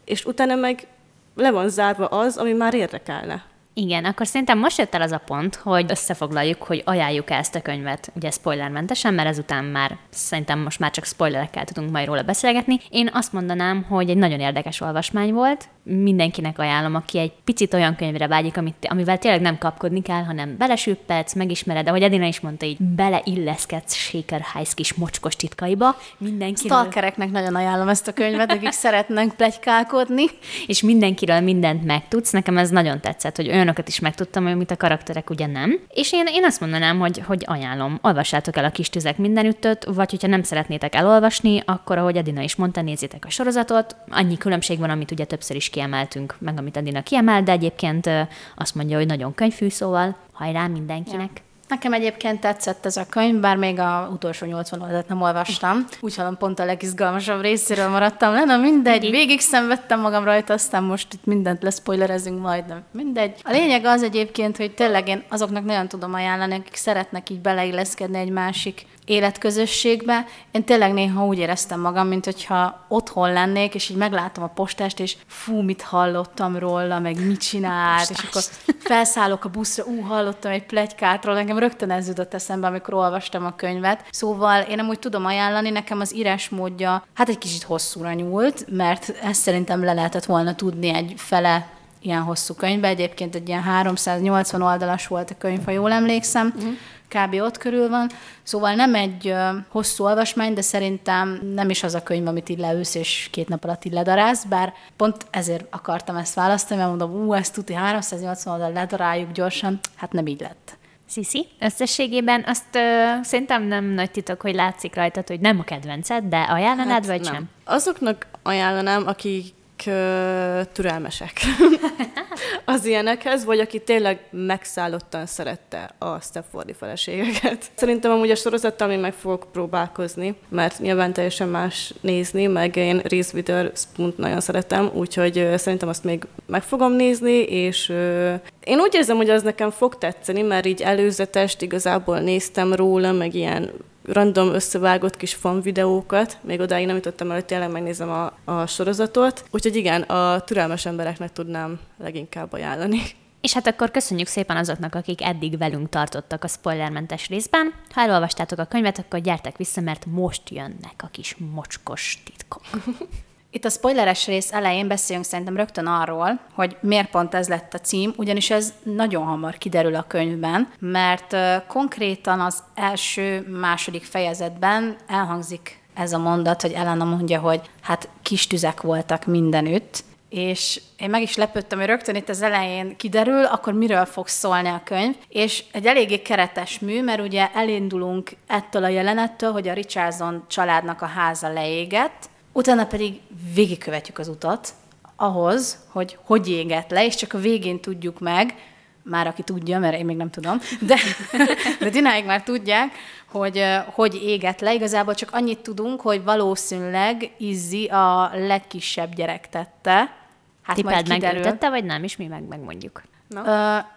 és utána meg le van zárva az, ami már érdekelne. Igen, akkor szerintem most jött el az a pont, hogy összefoglaljuk, hogy ajánljuk ezt a könyvet, ugye spoilermentesen, mert ezután már szerintem most már csak spoilerekkel tudunk majd róla beszélgetni. Én azt mondanám, hogy egy nagyon érdekes olvasmány volt, mindenkinek ajánlom, aki egy picit olyan könyvre vágyik, amit, amivel tényleg nem kapkodni kell, hanem belesüppetsz, megismered, ahogy Edina is mondta, így beleilleszkedsz Shaker Heiss kis mocskos titkaiba. Mindenkiről... Stalkereknek nagyon ajánlom ezt a könyvet, akik szeretnek plegykálkodni. És mindenkiről mindent megtudsz. Nekem ez nagyon tetszett, hogy olyanokat is megtudtam, amit a karakterek ugye nem. És én, én azt mondanám, hogy, hogy ajánlom, olvassátok el a kis tüzek mindenüttöt, vagy hogyha nem szeretnétek elolvasni, akkor, ahogy Adina is mondta, nézzétek a sorozatot. Annyi különbség van, amit ugye többször is kiemeltünk, meg amit Adina kiemel, de egyébként azt mondja, hogy nagyon könyvfű, szóval hajrá mindenkinek. Ja. Nekem egyébként tetszett ez a könyv, bár még a utolsó 80 oldalt nem olvastam. Úgy hallom, pont a legizgalmasabb részéről maradtam le, na mindegy, végig szenvedtem magam rajta, aztán most itt mindent leszpoilerezünk majd, de mindegy. A lényeg az egyébként, hogy tényleg én azoknak nagyon tudom ajánlani, akik szeretnek így beleilleszkedni egy másik életközösségbe. Én tényleg néha úgy éreztem magam, mint hogyha otthon lennék, és így meglátom a postást, és fú, mit hallottam róla, meg mit csinált, és akkor felszállok a buszra, ú, hallottam egy plegykátról, nekem rögtön ez jutott eszembe, amikor olvastam a könyvet. Szóval én nem úgy tudom ajánlani, nekem az írásmódja hát egy kicsit hosszúra nyúlt, mert ezt szerintem le lehetett volna tudni egy fele ilyen hosszú könyvbe. Egyébként egy ilyen 380 oldalas volt a könyv, ha jól emlékszem. Uh-huh kb. ott körül van. Szóval nem egy hosszú olvasmány, de szerintem nem is az a könyv, amit így leülsz, és két nap alatt így ledarálsz, bár pont ezért akartam ezt választani, mert mondom, ú, ezt tuti 380 oldal ledaráljuk gyorsan, hát nem így lett. Sziszi, összességében azt ö, szerintem nem nagy titok, hogy látszik rajtad, hogy nem a kedvenced, de ajánlanád, hát vagy nem. sem? Azoknak ajánlanám, akik uh, türelmesek az ilyenekhez, vagy aki tényleg megszállottan szerette a Stepfordi feleségeket. Szerintem amúgy a sorozattal még meg fogok próbálkozni, mert nyilván teljesen más nézni, meg én Reese Witherspoon nagyon szeretem, úgyhogy uh, szerintem azt még meg fogom nézni, és uh, én úgy érzem, hogy az nekem fog tetszeni, mert így előzetest igazából néztem róla, meg ilyen random összevágott kis fan videókat, még odáig nem jutottam el, hogy tényleg megnézem a, a sorozatot. Úgyhogy igen, a türelmes embereknek tudnám leginkább ajánlani. És hát akkor köszönjük szépen azoknak, akik eddig velünk tartottak a spoilermentes részben. Ha elolvastátok a könyvet, akkor gyertek vissza, mert most jönnek a kis mocskos titkok. Itt a spoileres rész elején beszéljünk szerintem rögtön arról, hogy miért pont ez lett a cím, ugyanis ez nagyon hamar kiderül a könyvben, mert konkrétan az első, második fejezetben elhangzik ez a mondat, hogy Elena mondja, hogy hát kis tüzek voltak mindenütt, és én meg is lepődtem, hogy rögtön itt az elején kiderül, akkor miről fog szólni a könyv, és egy eléggé keretes mű, mert ugye elindulunk ettől a jelenettől, hogy a Richardson családnak a háza leégett, Utána pedig végigkövetjük az utat ahhoz, hogy hogy égett le, és csak a végén tudjuk meg, már aki tudja, mert én még nem tudom, de, de Dináig már tudják, hogy hogy égett le. Igazából csak annyit tudunk, hogy valószínűleg Izzi a legkisebb gyerek tette. Hát Tippeld megtette, vagy nem, és mi meg megmondjuk. No.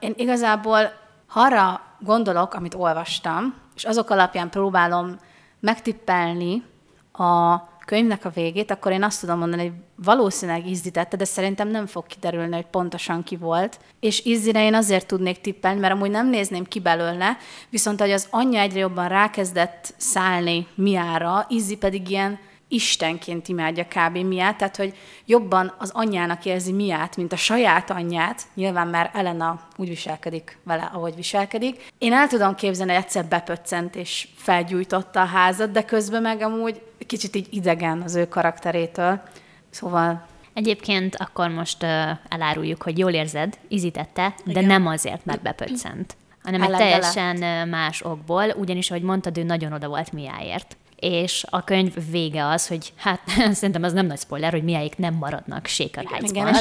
Én igazából arra gondolok, amit olvastam, és azok alapján próbálom megtippelni a könyvnek a végét, akkor én azt tudom mondani, hogy valószínűleg izdítette, de szerintem nem fog kiderülni, hogy pontosan ki volt. És Izzire én azért tudnék tippelni, mert amúgy nem nézném ki belőle, viszont hogy az anyja egyre jobban rákezdett szállni Miára, Izzi pedig ilyen istenként imádja kb. Miát, tehát hogy jobban az anyjának érzi Miát, mint a saját anyját, nyilván már Elena úgy viselkedik vele, ahogy viselkedik. Én el tudom képzelni, hogy egyszer bepöccent és felgyújtotta a házat, de közben meg amúgy kicsit így idegen az ő karakterétől. Szóval Egyébként akkor most uh, eláruljuk, hogy jól érzed, izítette, de Igen. nem azért, mert bepöccent, hanem egy teljesen más okból, ugyanis, ahogy mondtad, ő nagyon oda volt miáért és a könyv vége az, hogy hát szerintem az nem nagy spoiler, hogy miáig nem maradnak Shaker Igen, és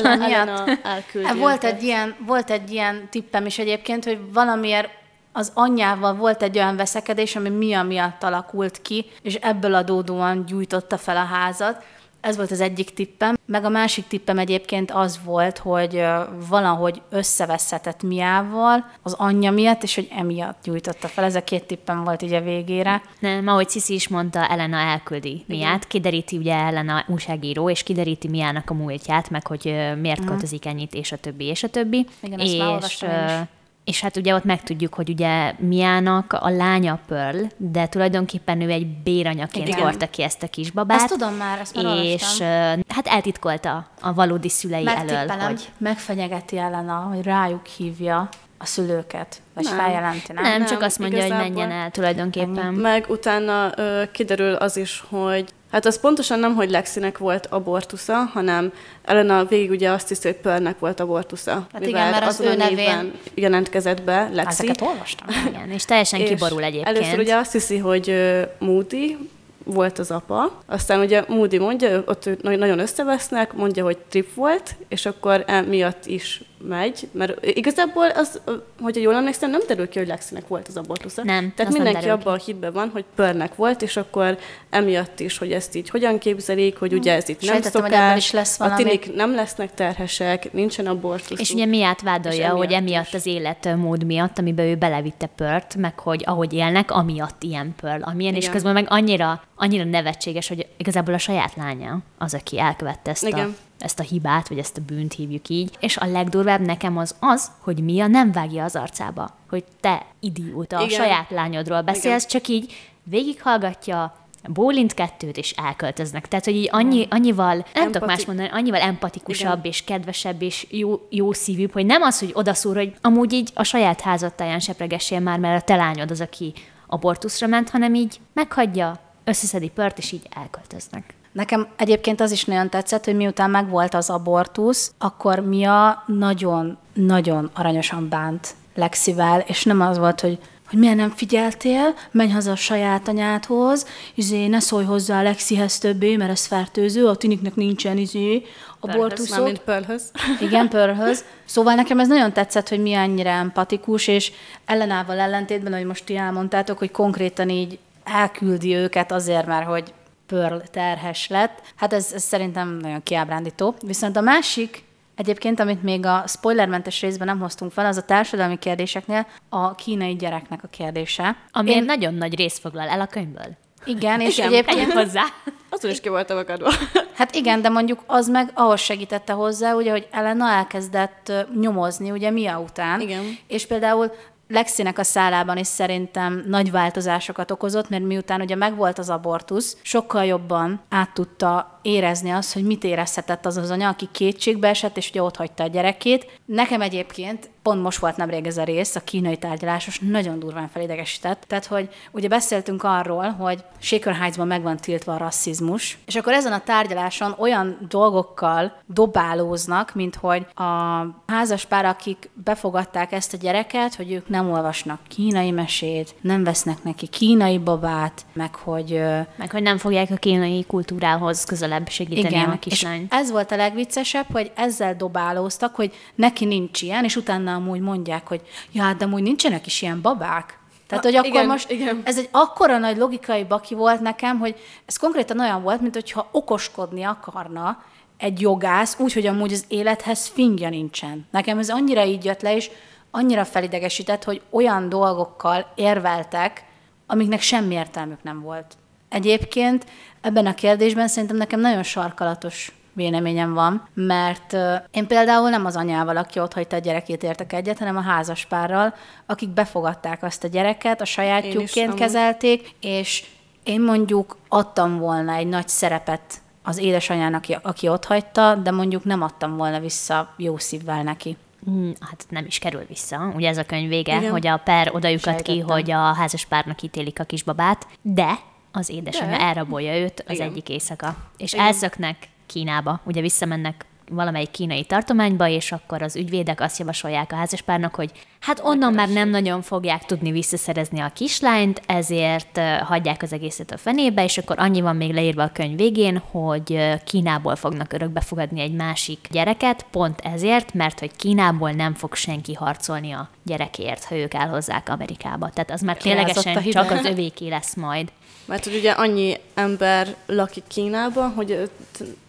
hát volt egy, ilyen, volt egy ilyen tippem is egyébként, hogy valamiért az anyjával volt egy olyan veszekedés, ami Mia miatt alakult ki, és ebből adódóan gyújtotta fel a házat, Ez volt az egyik tippem, meg a másik tippem egyébként az volt, hogy valahogy összeveszhetett Miával az anyja miatt, és hogy emiatt gyújtotta fel. Ez a két tippem volt így a végére. Nem, ahogy Cici is mondta, Elena elküldi Miát, kideríti ugye Elena újságíró, és kideríti Miának a múltját, meg hogy miért költözik ennyit, és a többi, és a többi. Igen, ezt és, már és hát ugye ott megtudjuk, hogy ugye Miának a lánya Pearl, de tulajdonképpen ő egy béranyaként hordta ki ezt a kisbabát. Ezt tudom már, ezt már És olvastam. hát eltitkolta a valódi szülei elől, hogy megfenyegeti Elena, hogy rájuk hívja a szülőket, vagy Nem. feljelenti, nem? nem, nem, csak azt mondja, hogy menjen el tulajdonképpen. Meg utána ö, kiderül az is, hogy hát az pontosan nem, hogy Lexinek volt abortusza, hanem Elena végig ugye azt hiszi, hogy Pearlnek volt abortusza. Hát igen, mert az azon ő nevén- jelentkezett be Lexi. Ezeket olvastam. Igen, és teljesen És kiborul egyébként. Először ugye azt hiszi, hogy Moody volt az apa, aztán ugye Moody mondja, ott nagyon összevesznek, mondja, hogy trip volt, és akkor emiatt is megy, mert igazából az, hogyha jól emlékszem, nem derül ki, hogy Lexinek volt az abortusza. Nem, Tehát nem mindenki ki. abban a hitben van, hogy Pörnek volt, és akkor emiatt is, hogy ezt így hogyan képzelik, hogy ugye ez itt nem Sejtettem, szokás, is lesz a valami. tinik nem lesznek terhesek, nincsen abortusz. És ugye miatt És vádolja, emiatt hogy emiatt is. az életmód miatt, amiben ő belevitte pört, meg hogy ahogy élnek, amiatt ilyen pörl, amilyen, és Igen. közben meg annyira, annyira nevetséges, hogy igazából a saját lánya az, aki elkövette ezt a, Igen. ezt a hibát, vagy ezt a bűnt hívjuk így. És a legdurvább nekem az az, hogy Mia nem vágja az arcába, hogy te idióta, a Igen. saját lányodról beszélsz, csak így végighallgatja, bólint kettőt, és elköltöznek. Tehát, hogy így annyi, annyival, nem tudok Empati- más mondani, annyival empatikusabb, és kedvesebb, és jó, jó szívűbb, hogy nem az, hogy odaszúr, hogy amúgy így a saját házadtáján sepregessél már, mert a te lányod az, aki abortuszra ment, hanem így meghagyja, összeszedi pört, és így elköltöznek. Nekem egyébként az is nagyon tetszett, hogy miután megvolt az abortusz, akkor Mia nagyon-nagyon aranyosan bánt Lexivel, és nem az volt, hogy hogy miért nem figyeltél, menj haza a saját anyádhoz, izé, ne szólj hozzá Lexihez többé, mert ez fertőző, a tiniknek nincsen izé, abortuszok. Mármint Pearlhöz. Igen, pörhöz. Szóval nekem ez nagyon tetszett, hogy mi annyira empatikus, és ellenával ellentétben, hogy most ti elmondtátok, hogy konkrétan így elküldi őket azért, mert hogy Pearl terhes lett. Hát ez, ez szerintem nagyon kiábrándító. Viszont a másik, egyébként, amit még a spoilermentes részben nem hoztunk fel, az a társadalmi kérdéseknél a kínai gyereknek a kérdése. Ami Én... nagyon nagy részt foglal el a könyvből. Igen, és Igen, egyébként... Hozzá. Azon is ki voltam akadva. Hát igen, de mondjuk az meg ahhoz segítette hozzá, ugye, hogy Elena elkezdett nyomozni, ugye Mia után. Igen. És például Lexinek a szálában is szerintem nagy változásokat okozott, mert miután ugye megvolt az abortusz, sokkal jobban át tudta érezni azt, hogy mit érezhetett az az anya, aki kétségbe esett, és ugye ott hagyta a gyerekét. Nekem egyébként pont most volt nemrég ez a rész, a kínai tárgyalásos, nagyon durván felidegesített. Tehát, hogy ugye beszéltünk arról, hogy Shaker Heights-ban meg van tiltva a rasszizmus, és akkor ezen a tárgyaláson olyan dolgokkal dobálóznak, mint hogy a házaspár, akik befogadták ezt a gyereket, hogy ők nem olvasnak kínai mesét, nem vesznek neki kínai babát, meg hogy Meg hogy nem fogják a kínai kultúrához közelebb segíteni a és kislány. ez volt a legviccesebb, hogy ezzel dobálóztak, hogy neki nincs ilyen, és utána amúgy mondják, hogy ja, hát de amúgy nincsenek is ilyen babák. Tehát, hogy akkor igen, most igen. ez egy akkora nagy logikai baki volt nekem, hogy ez konkrétan olyan volt, mint hogyha okoskodni akarna egy jogász, úgy, hogy amúgy az élethez fingja nincsen. Nekem ez annyira így jött le, és annyira felidegesített, hogy olyan dolgokkal érveltek, amiknek semmi értelmük nem volt. Egyébként ebben a kérdésben szerintem nekem nagyon sarkalatos véleményem van, mert én például nem az anyával, aki ott hagyta a gyerekét értek egyet, hanem a házaspárral, akik befogadták azt a gyereket, a sajátjukként kezelték, és én mondjuk adtam volna egy nagy szerepet az édesanyának, aki, ott hagyta, de mondjuk nem adtam volna vissza jó szívvel neki. Hmm, hát nem is kerül vissza. Ugye ez a könyv vége, Igen. hogy a per oda lyukat ki, hogy a házaspárnak ítélik a kisbabát, de az édesanyja De. elrabolja őt az Igen. egyik éjszaka. És Igen. elszöknek Kínába, ugye visszamennek valamelyik kínai tartományba, és akkor az ügyvédek azt javasolják a házaspárnak, hogy hát onnan már nem nagyon fogják tudni visszaszerezni a kislányt, ezért hagyják az egészet a fenébe, és akkor annyi van még leírva a könyv végén, hogy Kínából fognak örökbefogadni egy másik gyereket, pont ezért, mert hogy Kínából nem fog senki harcolni a gyerekért, ha ők elhozzák Amerikába. Tehát az már ténylegesen csak az övéké lesz majd. Mert hogy ugye annyi ember lakik Kínában, hogy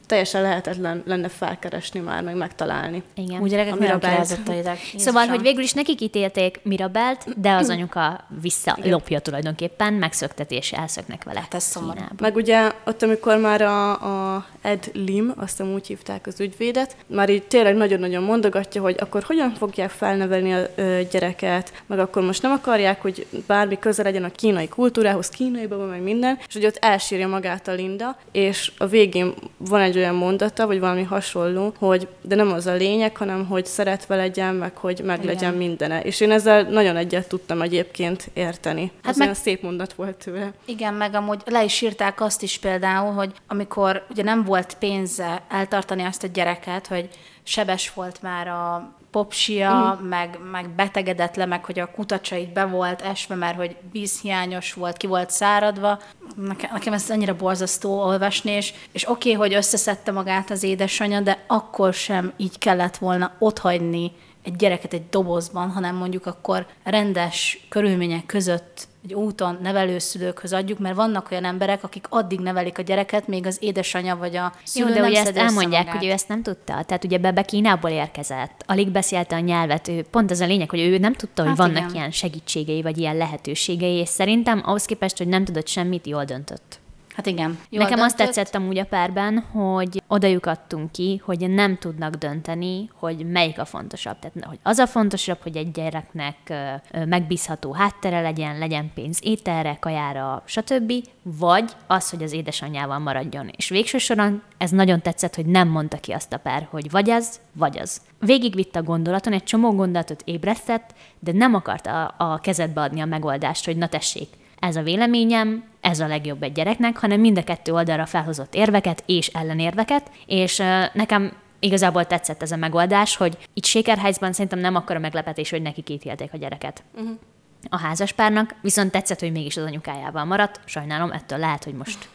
teljesen lehetetlen lenne felkeresni már, meg megtalálni. Igen. Úgy gyerekek, Mirabelt. Szóval, hogy végül is nekik ítélték Mirabelt, de az anyuka visszalopja tulajdonképpen, megszöktet és elszöknek vele. Hát ez szomorú. Meg ugye ott, amikor már a, a Ed Lim, azt hiszem úgy hívták az ügyvédet, már így tényleg nagyon-nagyon mondogatja, hogy akkor hogyan fogják felnevelni a ö, gyereket, meg akkor most nem akarják, hogy bármi köze legyen a kínai kultúrához, kínai baba, meg minden, és hogy ott elsírja magát a Linda, és a végén van egy olyan mondata, vagy valami hasonló, hogy de nem az a lényeg, hanem hogy szeretve legyen, meg hogy meg Igen. mindene. És én ezzel nagyon egyet tudtam egyébként érteni. Hát az meg- olyan szép mondat volt tőle. Igen, meg amúgy le is írták azt is például, hogy amikor ugye nem volt pénze eltartani azt a gyereket, hogy sebes volt már a popsia, uh-huh. meg, meg betegedett le, meg hogy a kutacsait be volt esve, mert hogy vízhiányos volt, ki volt száradva. Nekem, nekem ez annyira borzasztó olvasni, és, és oké, okay, hogy összeszedte magát az édesanyja, de akkor sem így kellett volna otthagyni egy gyereket egy dobozban, hanem mondjuk akkor rendes körülmények között egy úton nevelőszülőkhöz adjuk, mert vannak olyan emberek, akik addig nevelik a gyereket, még az édesanyja vagy a szülő Jó, de nem ugye ezt elmondják, magát. hogy ő ezt nem tudta. Tehát ugye Bebe Kínából érkezett, alig beszélte a nyelvet, ő, pont ez a lényeg, hogy ő nem tudta, hogy Hát vannak igen. ilyen segítségei, vagy ilyen lehetőségei, és szerintem ahhoz képest, hogy nem tudott semmit, jól döntött. Hát igen. Jó, Nekem azt tetszett amúgy a párban, hogy odajuk adtunk ki, hogy nem tudnak dönteni, hogy melyik a fontosabb. Tehát, hogy az a fontosabb, hogy egy gyereknek megbízható háttere legyen, legyen pénz ételre, kajára, stb., vagy az, hogy az édesanyjával maradjon. És végső soron ez nagyon tetszett, hogy nem mondta ki azt a pár, hogy vagy az, vagy az. Végigvitt a gondolaton, egy csomó gondolatot ébresztett, de nem akarta a, a kezedbe adni a megoldást, hogy na tessék, ez a véleményem, ez a legjobb egy gyereknek, hanem mind a kettő oldalra felhozott érveket és ellenérveket, és nekem igazából tetszett ez a megoldás, hogy itt Shakerheidsban szerintem nem akkora meglepetés, hogy nekik ítélték a gyereket. Uh-huh. A házaspárnak viszont tetszett, hogy mégis az anyukájával maradt. Sajnálom, ettől lehet, hogy most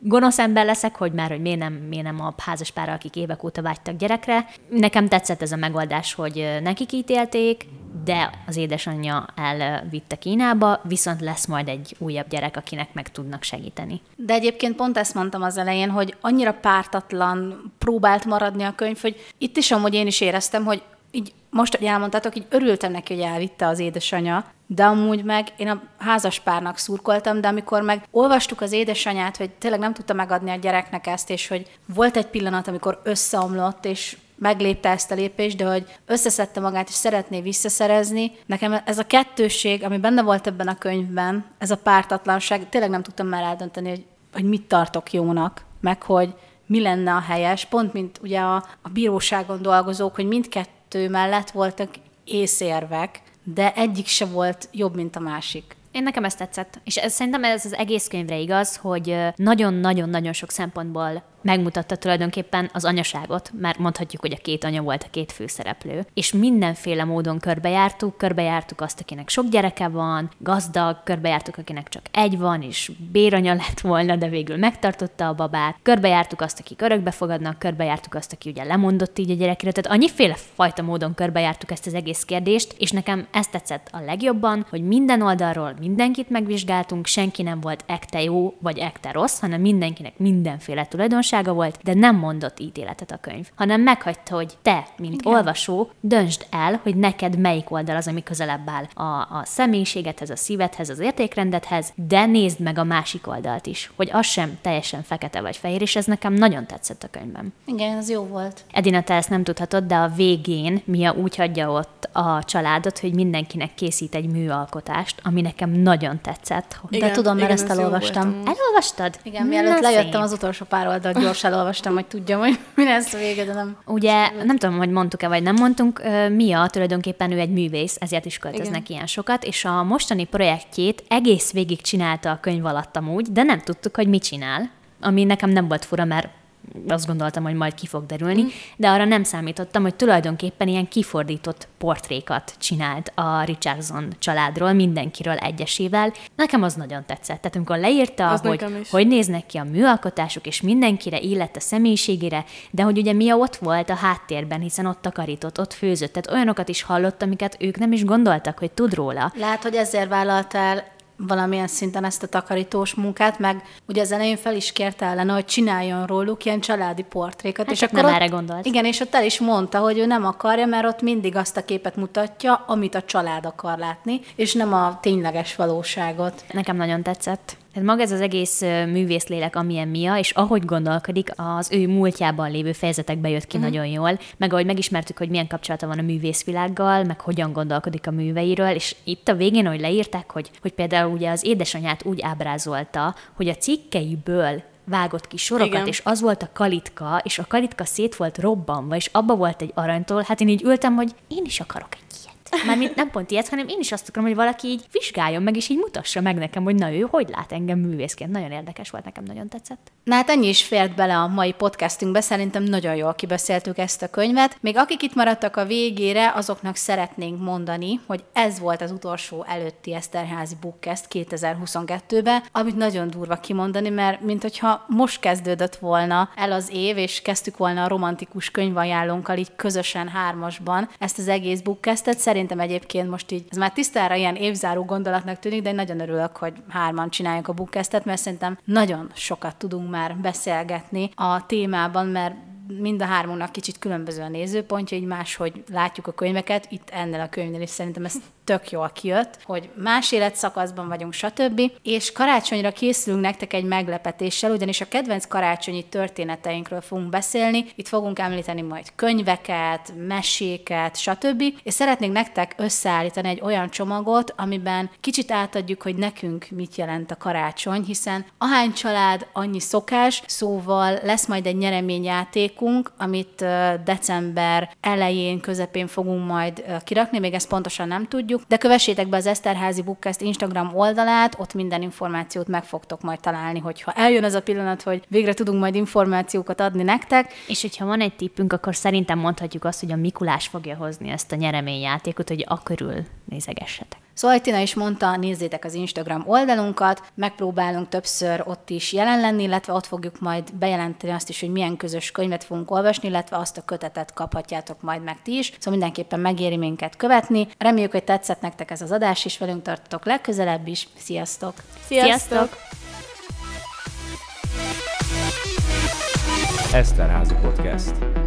gonosz ember leszek, hogy már, hogy miért nem, miért nem a házaspára, akik évek óta vágytak gyerekre. Nekem tetszett ez a megoldás, hogy nekik ítélték, de az édesanyja elvitte Kínába, viszont lesz majd egy újabb gyerek, akinek meg tudnak segíteni. De egyébként pont ezt mondtam az elején, hogy annyira pártatlan próbált maradni a könyv, hogy itt is amúgy én is éreztem, hogy így most, hogy elmondtátok, így örültem neki, hogy elvitte az édesanyja, de amúgy meg én a házaspárnak szurkoltam, de amikor meg olvastuk az édesanyát, hogy tényleg nem tudta megadni a gyereknek ezt, és hogy volt egy pillanat, amikor összeomlott, és meglépte ezt a lépést, de hogy összeszedte magát, és szeretné visszaszerezni. Nekem ez a kettősség, ami benne volt ebben a könyvben, ez a pártatlanság, tényleg nem tudtam már eldönteni, hogy, hogy mit tartok jónak, meg hogy mi lenne a helyes, pont mint ugye a, a bíróságon dolgozók, hogy mindkettő mellett voltak észérvek, de egyik se volt jobb, mint a másik. Én nekem ezt tetszett. És ez, szerintem ez az egész könyvre igaz, hogy nagyon-nagyon-nagyon sok szempontból megmutatta tulajdonképpen az anyaságot, mert mondhatjuk, hogy a két anya volt a két főszereplő. És mindenféle módon körbejártuk, körbejártuk azt, akinek sok gyereke van, gazdag, körbejártuk, akinek csak egy van, és béranya lett volna, de végül megtartotta a babát, körbejártuk azt, akik örökbe fogadnak, körbejártuk azt, aki ugye lemondott így a gyerekre. Tehát annyiféle fajta módon körbejártuk ezt az egész kérdést, és nekem ezt tetszett a legjobban, hogy minden oldalról mindenkit megvizsgáltunk, senki nem volt ekte jó vagy ekte rossz, hanem mindenkinek mindenféle tulajdonsága volt, de nem mondott ítéletet a könyv, hanem meghagyta, hogy te, mint Igen. olvasó, döntsd el, hogy neked melyik oldal az, ami közelebb áll a, a személyiségedhez, a szívedhez, az értékrendedhez, de nézd meg a másik oldalt is, hogy az sem teljesen fekete vagy fehér, és ez nekem nagyon tetszett a könyvben. Igen, ez jó volt. Edina, te ezt nem tudhatod, de a végén Mia úgy hagyja ott a családot, hogy mindenkinek készít egy műalkotást, ami nekem nagyon tetszett. De Igen, tudom, mert igen, ezt elolvastam. Elolvastad? Igen, mielőtt Na, lejöttem szép. az utolsó pár oldalt, gyorsan elolvastam, hogy tudjam, hogy mi lesz a vége, de nem. Ugye, nem tudom, hogy mondtuk-e, vagy nem mondtunk, Mia tulajdonképpen ő egy művész, ezért is költöznek Igen. ilyen sokat, és a mostani projektjét egész végig csinálta a könyv alatt amúgy, de nem tudtuk, hogy mit csinál, ami nekem nem volt fura, mert azt gondoltam, hogy majd ki fog derülni, mm. de arra nem számítottam, hogy tulajdonképpen ilyen kifordított portrékat csinált a Richardson családról, mindenkiről egyesével. Nekem az nagyon tetszett. Tehát amikor leírta, Az hogy hogy néznek ki a műalkotások, és mindenkire illett a személyiségére, de hogy ugye Mia ott volt a háttérben, hiszen ott takarított, ott főzött, tehát olyanokat is hallott, amiket ők nem is gondoltak, hogy tud róla. Lehet, hogy ezért vállaltál valamilyen szinten ezt a takarítós munkát, meg ugye az elején fel is kérte ellene, hogy csináljon róluk ilyen családi portrékat. Hát csak nem ott, erre gondolt. Igen, és ott el is mondta, hogy ő nem akarja, mert ott mindig azt a képet mutatja, amit a család akar látni, és nem a tényleges valóságot. Nekem nagyon tetszett. Tehát maga ez az egész művészlélek, amilyen Mia, és ahogy gondolkodik, az ő múltjában lévő fejezetekbe jött ki uh-huh. nagyon jól, meg ahogy megismertük, hogy milyen kapcsolata van a művészvilággal, meg hogyan gondolkodik a műveiről, és itt a végén, hogy leírták, hogy, hogy például ugye az édesanyját úgy ábrázolta, hogy a cikkeiből vágott ki sorokat, Igen. és az volt a kalitka, és a kalitka szét volt robbanva, és abba volt egy aranytól, hát én így ültem, hogy én is akarok egy ilyet. Mármint nem pont ilyet, hanem én is azt akarom, hogy valaki így vizsgáljon meg, és így mutassa meg nekem, hogy na ő hogy lát engem művészként. Nagyon érdekes volt, nekem nagyon tetszett. Na hát ennyi is fért bele a mai podcastünkbe, szerintem nagyon jól kibeszéltük ezt a könyvet. Még akik itt maradtak a végére, azoknak szeretnénk mondani, hogy ez volt az utolsó előtti Eszterházi Bookcast 2022-ben, amit nagyon durva kimondani, mert mint hogyha most kezdődött volna el az év, és kezdtük volna a romantikus könyvajánlónkkal így közösen hármasban ezt az egész bookcastet. Szerintem egyébként most így, ez már tisztára ilyen évzáró gondolatnak tűnik, de én nagyon örülök, hogy hárman csináljuk a bookcastet, mert szerintem nagyon sokat tudunk már beszélgetni a témában, mert mind a hármunknak kicsit különböző a nézőpontja, így máshogy látjuk a könyveket. Itt ennél a könyvnél is szerintem ez tök jól kijött, hogy más életszakaszban vagyunk, stb. És karácsonyra készülünk nektek egy meglepetéssel, ugyanis a kedvenc karácsonyi történeteinkről fogunk beszélni. Itt fogunk említeni majd könyveket, meséket, stb. És szeretnénk nektek összeállítani egy olyan csomagot, amiben kicsit átadjuk, hogy nekünk mit jelent a karácsony, hiszen ahány család, annyi szokás, szóval lesz majd egy nyereményjátékunk, amit december elején, közepén fogunk majd kirakni, még ezt pontosan nem tudjuk, de kövessétek be az Eszterházi Bookcast Instagram oldalát, ott minden információt meg fogtok majd találni, hogyha eljön az a pillanat, hogy végre tudunk majd információkat adni nektek, És hogyha van egy tippünk, akkor szerintem mondhatjuk azt, hogy a Mikulás fogja hozni ezt a nyereményjátékot, hogy a körül nézegessetek. Szóval Tina is mondta, nézzétek az Instagram oldalunkat, megpróbálunk többször ott is jelen lenni, illetve ott fogjuk majd bejelenteni azt is, hogy milyen közös könyvet fogunk olvasni, illetve azt a kötetet kaphatjátok majd meg ti is. Szóval mindenképpen megéri minket követni. Reméljük, hogy tetszett nektek ez az adás, és velünk tartotok legközelebb is. Sziasztok! Sziasztok! Eszterházi Podcast.